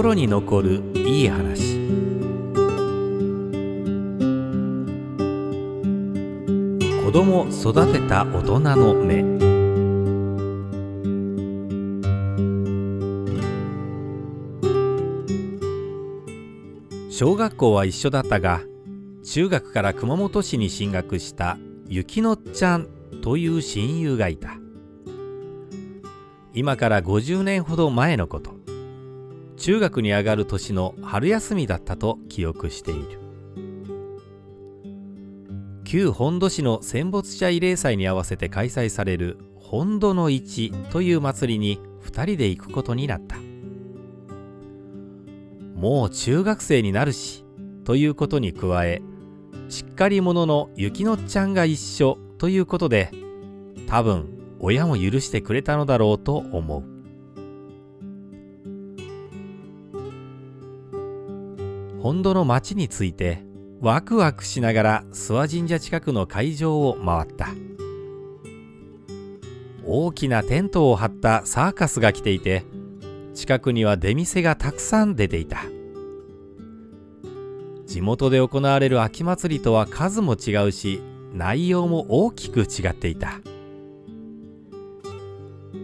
心に残るいい話。子供育てた大人の目。小学校は一緒だったが中学から熊本市に進学した雪乃ちゃんという親友がいた。今から50年ほど前のこと。中学に上がる年の春休みだったと記憶している。旧本土市の戦没者慰霊祭に合わせて開催される本土の市という祭りに2人で行くことになった。もう中学生になるしということに加えしっかり者の雪乃ちゃんが一緒ということで多分親も許してくれたのだろうと思う。本土の町についてワクワクしながら諏訪神社近くの会場を回った。大きなテントを張ったサーカスが来ていて近くには出店がたくさん出ていた。地元で行われる秋祭りとは数も違うし内容も大きく違っていた。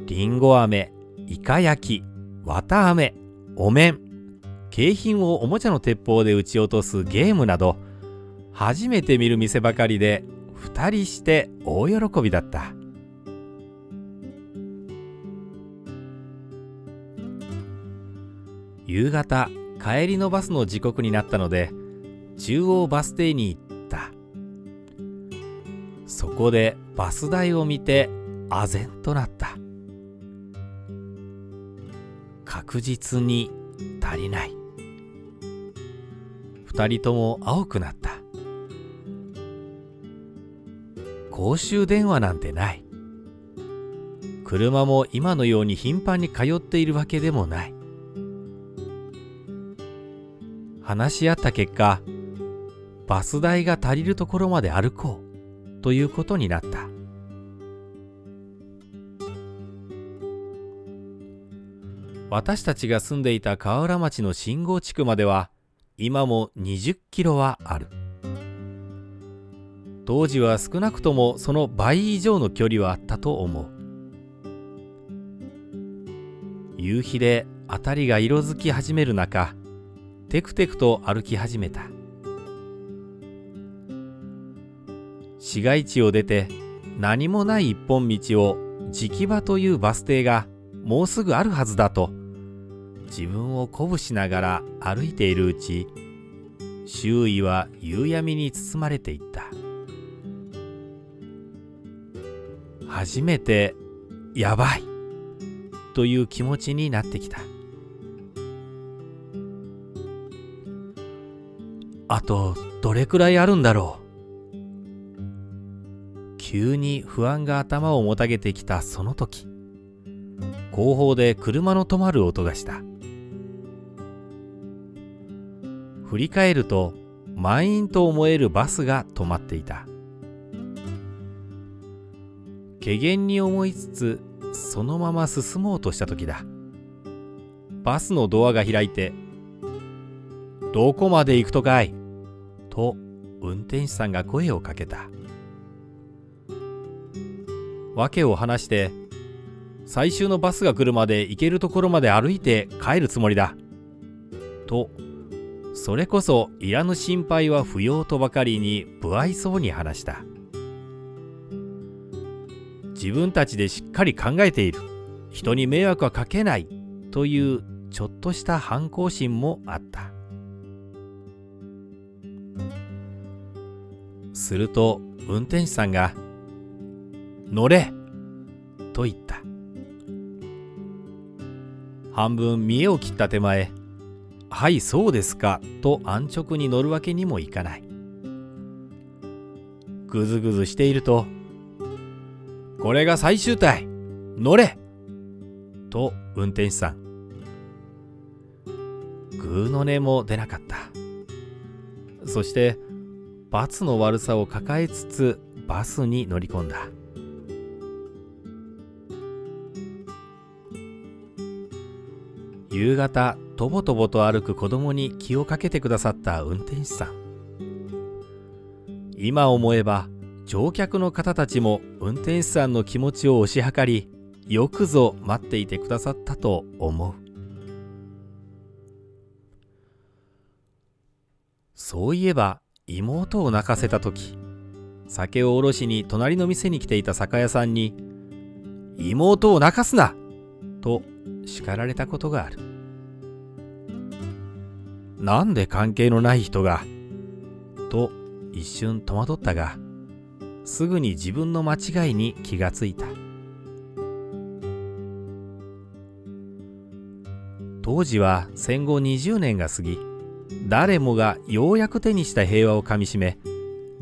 りんご飴イカ焼き綿飴お面景品をおもちゃの鉄砲で撃ち落とすゲームなど初めて見る店ばかりで2人して大喜びだった。夕方帰りのバスの時刻になったので中央バス停に行った。そこでバス代を見て唖然となった。確実に足りない。二人とも青くなった。公衆電話なんてない。車も今のように頻繁に通っているわけでもない。話し合った結果バス代が足りるところまで歩こうということになった。私たちが住んでいた河浦町の信号地区までは今も20キロはある。当時は少なくともその倍以上の距離はあったと思う。夕日で辺りが色づき始める中テクテクと歩き始めた。市街地を出て何もない一本道を直場というバス停がもうすぐあるはずだと自分を鼓舞しながら歩いているうち周囲は夕闇に包まれていった。初めてやばいという気持ちになってきた。あとどれくらいあるんだろう。急に不安が頭をもたげてきたその時後方で車の止まる音がした。振り返ると満員と思えるバスが止まっていた。怪げに思いつつそのまま進もうとした時だ。バスのドアが開いて「どこまで行くとかい?」と運転手さんが声をかけた。訳を話して最終のバスが来るまで行けるところまで歩いて帰るつもりだとそれこそいらぬ心配は不要とばかりに不愛想に話した。自分たちでしっかり考えている。人に迷惑はかけない。というちょっとした反抗心もあった。すると運転手さんが「乗れ!」と言った。半分見栄を切った手前はいそうですかと安直に乗るわけにもいかない。ぐずぐずしているとこれが最終隊乗れと運転手さん。ぐうの音も出なかった。そして罰の悪さを抱えつつバスに乗り込んだ。夕方とぼとぼと歩く子供に気をかけてくださった運転手さん。今思えば乗客の方たちも運転手さんの気持ちを推し量りよくぞ待っていてくださったと思う。そういえば妹を泣かせた時酒をおろしに隣の店に来ていた酒屋さんに「妹を泣かすな!」と叱られたことがある。なんで関係のない人がと一瞬戸惑ったがすぐに自分の間違いに気がついた。当時は戦後20年が過ぎ誰もがようやく手にした平和をかみしめ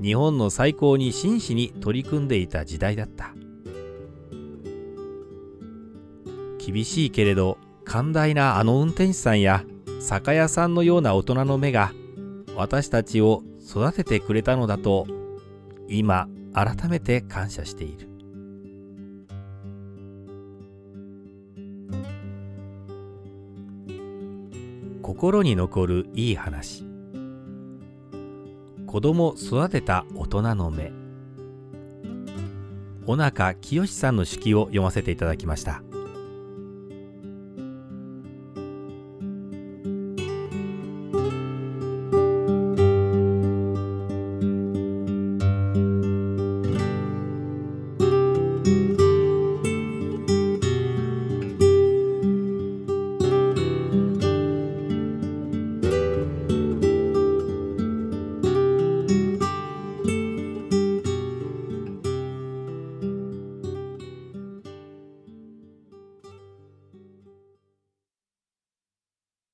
日本の最高に真摯に取り組んでいた時代だった。厳しいけれど寛大なあの運転手さんや酒屋さんのような大人の目が私たちを育ててくれたのだと今改めて感謝している。心に残るいい話。子供育てた大人の目。小中清さんの手記を読ませていただきました。